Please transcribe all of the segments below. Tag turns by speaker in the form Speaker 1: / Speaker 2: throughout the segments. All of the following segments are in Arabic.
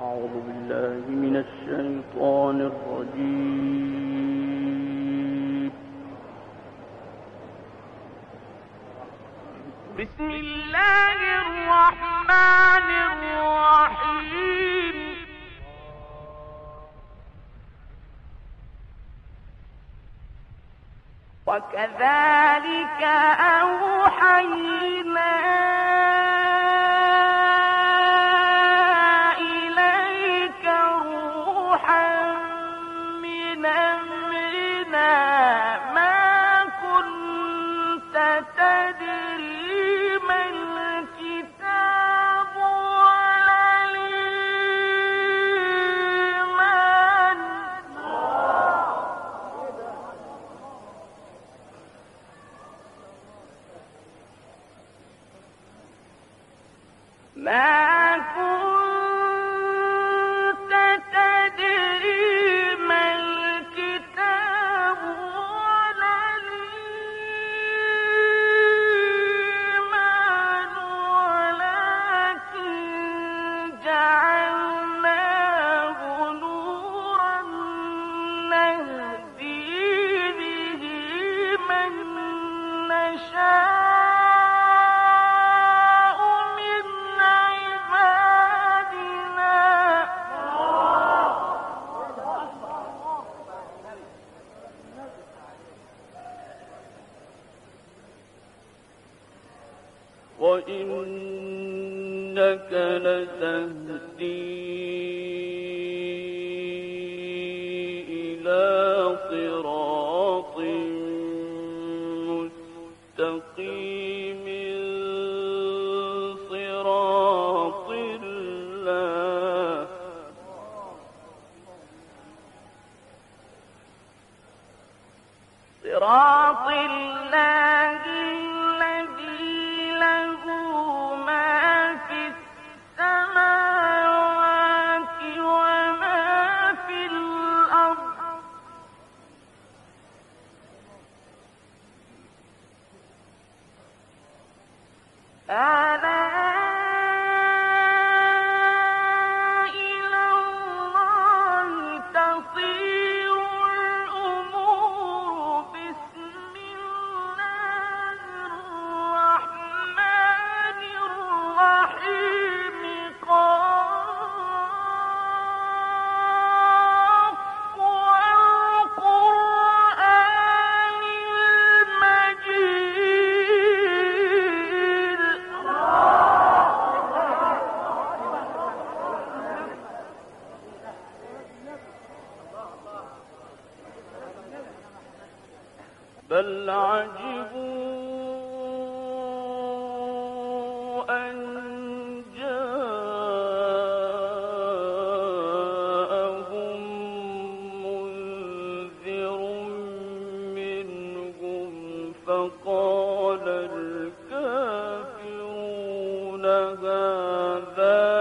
Speaker 1: أعوذ بالله من الشيطان الرجيم.
Speaker 2: بسم الله الرحمن الرحيم. وكذلك أوحينا
Speaker 1: وإنك لتهدي إلى صراط مستقيم صراط الله.
Speaker 2: صراط الله. ألا
Speaker 1: بل عجبوا أن جاءهم منذر منهم فقال الكافرون هذا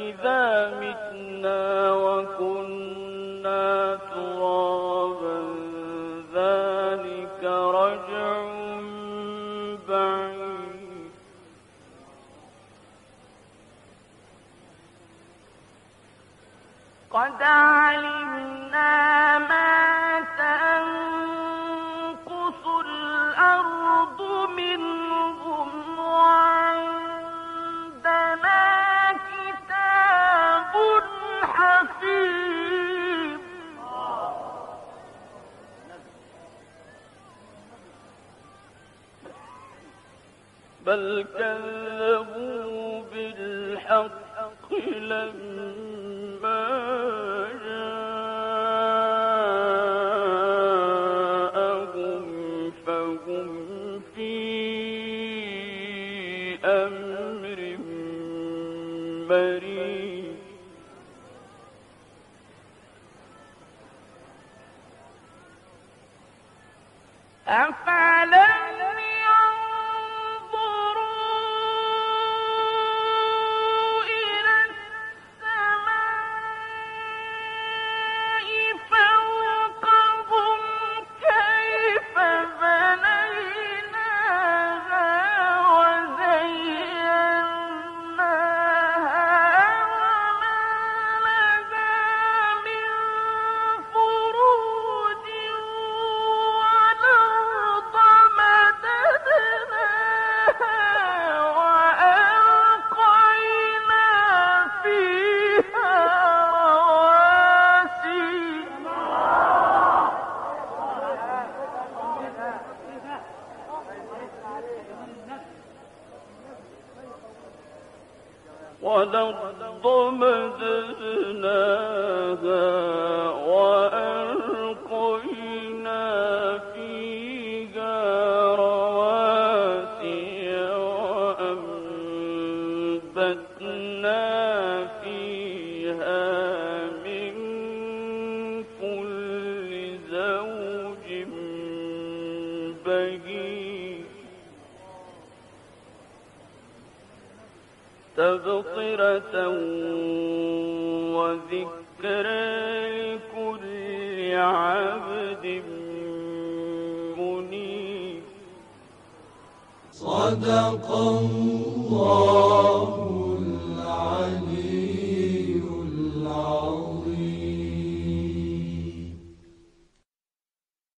Speaker 1: أإذا متنا وكنا ترابا ذلك رجع بعيد.
Speaker 2: قد علمنا
Speaker 1: بل كذبوا بالحق لما جاءهم فهم في أمر مريض
Speaker 2: أفلم والأرض مددناها وألقينا فيها رواسي وأنبتنا تبصرة وذكرى لكل عبد منيب.
Speaker 3: صدق الله.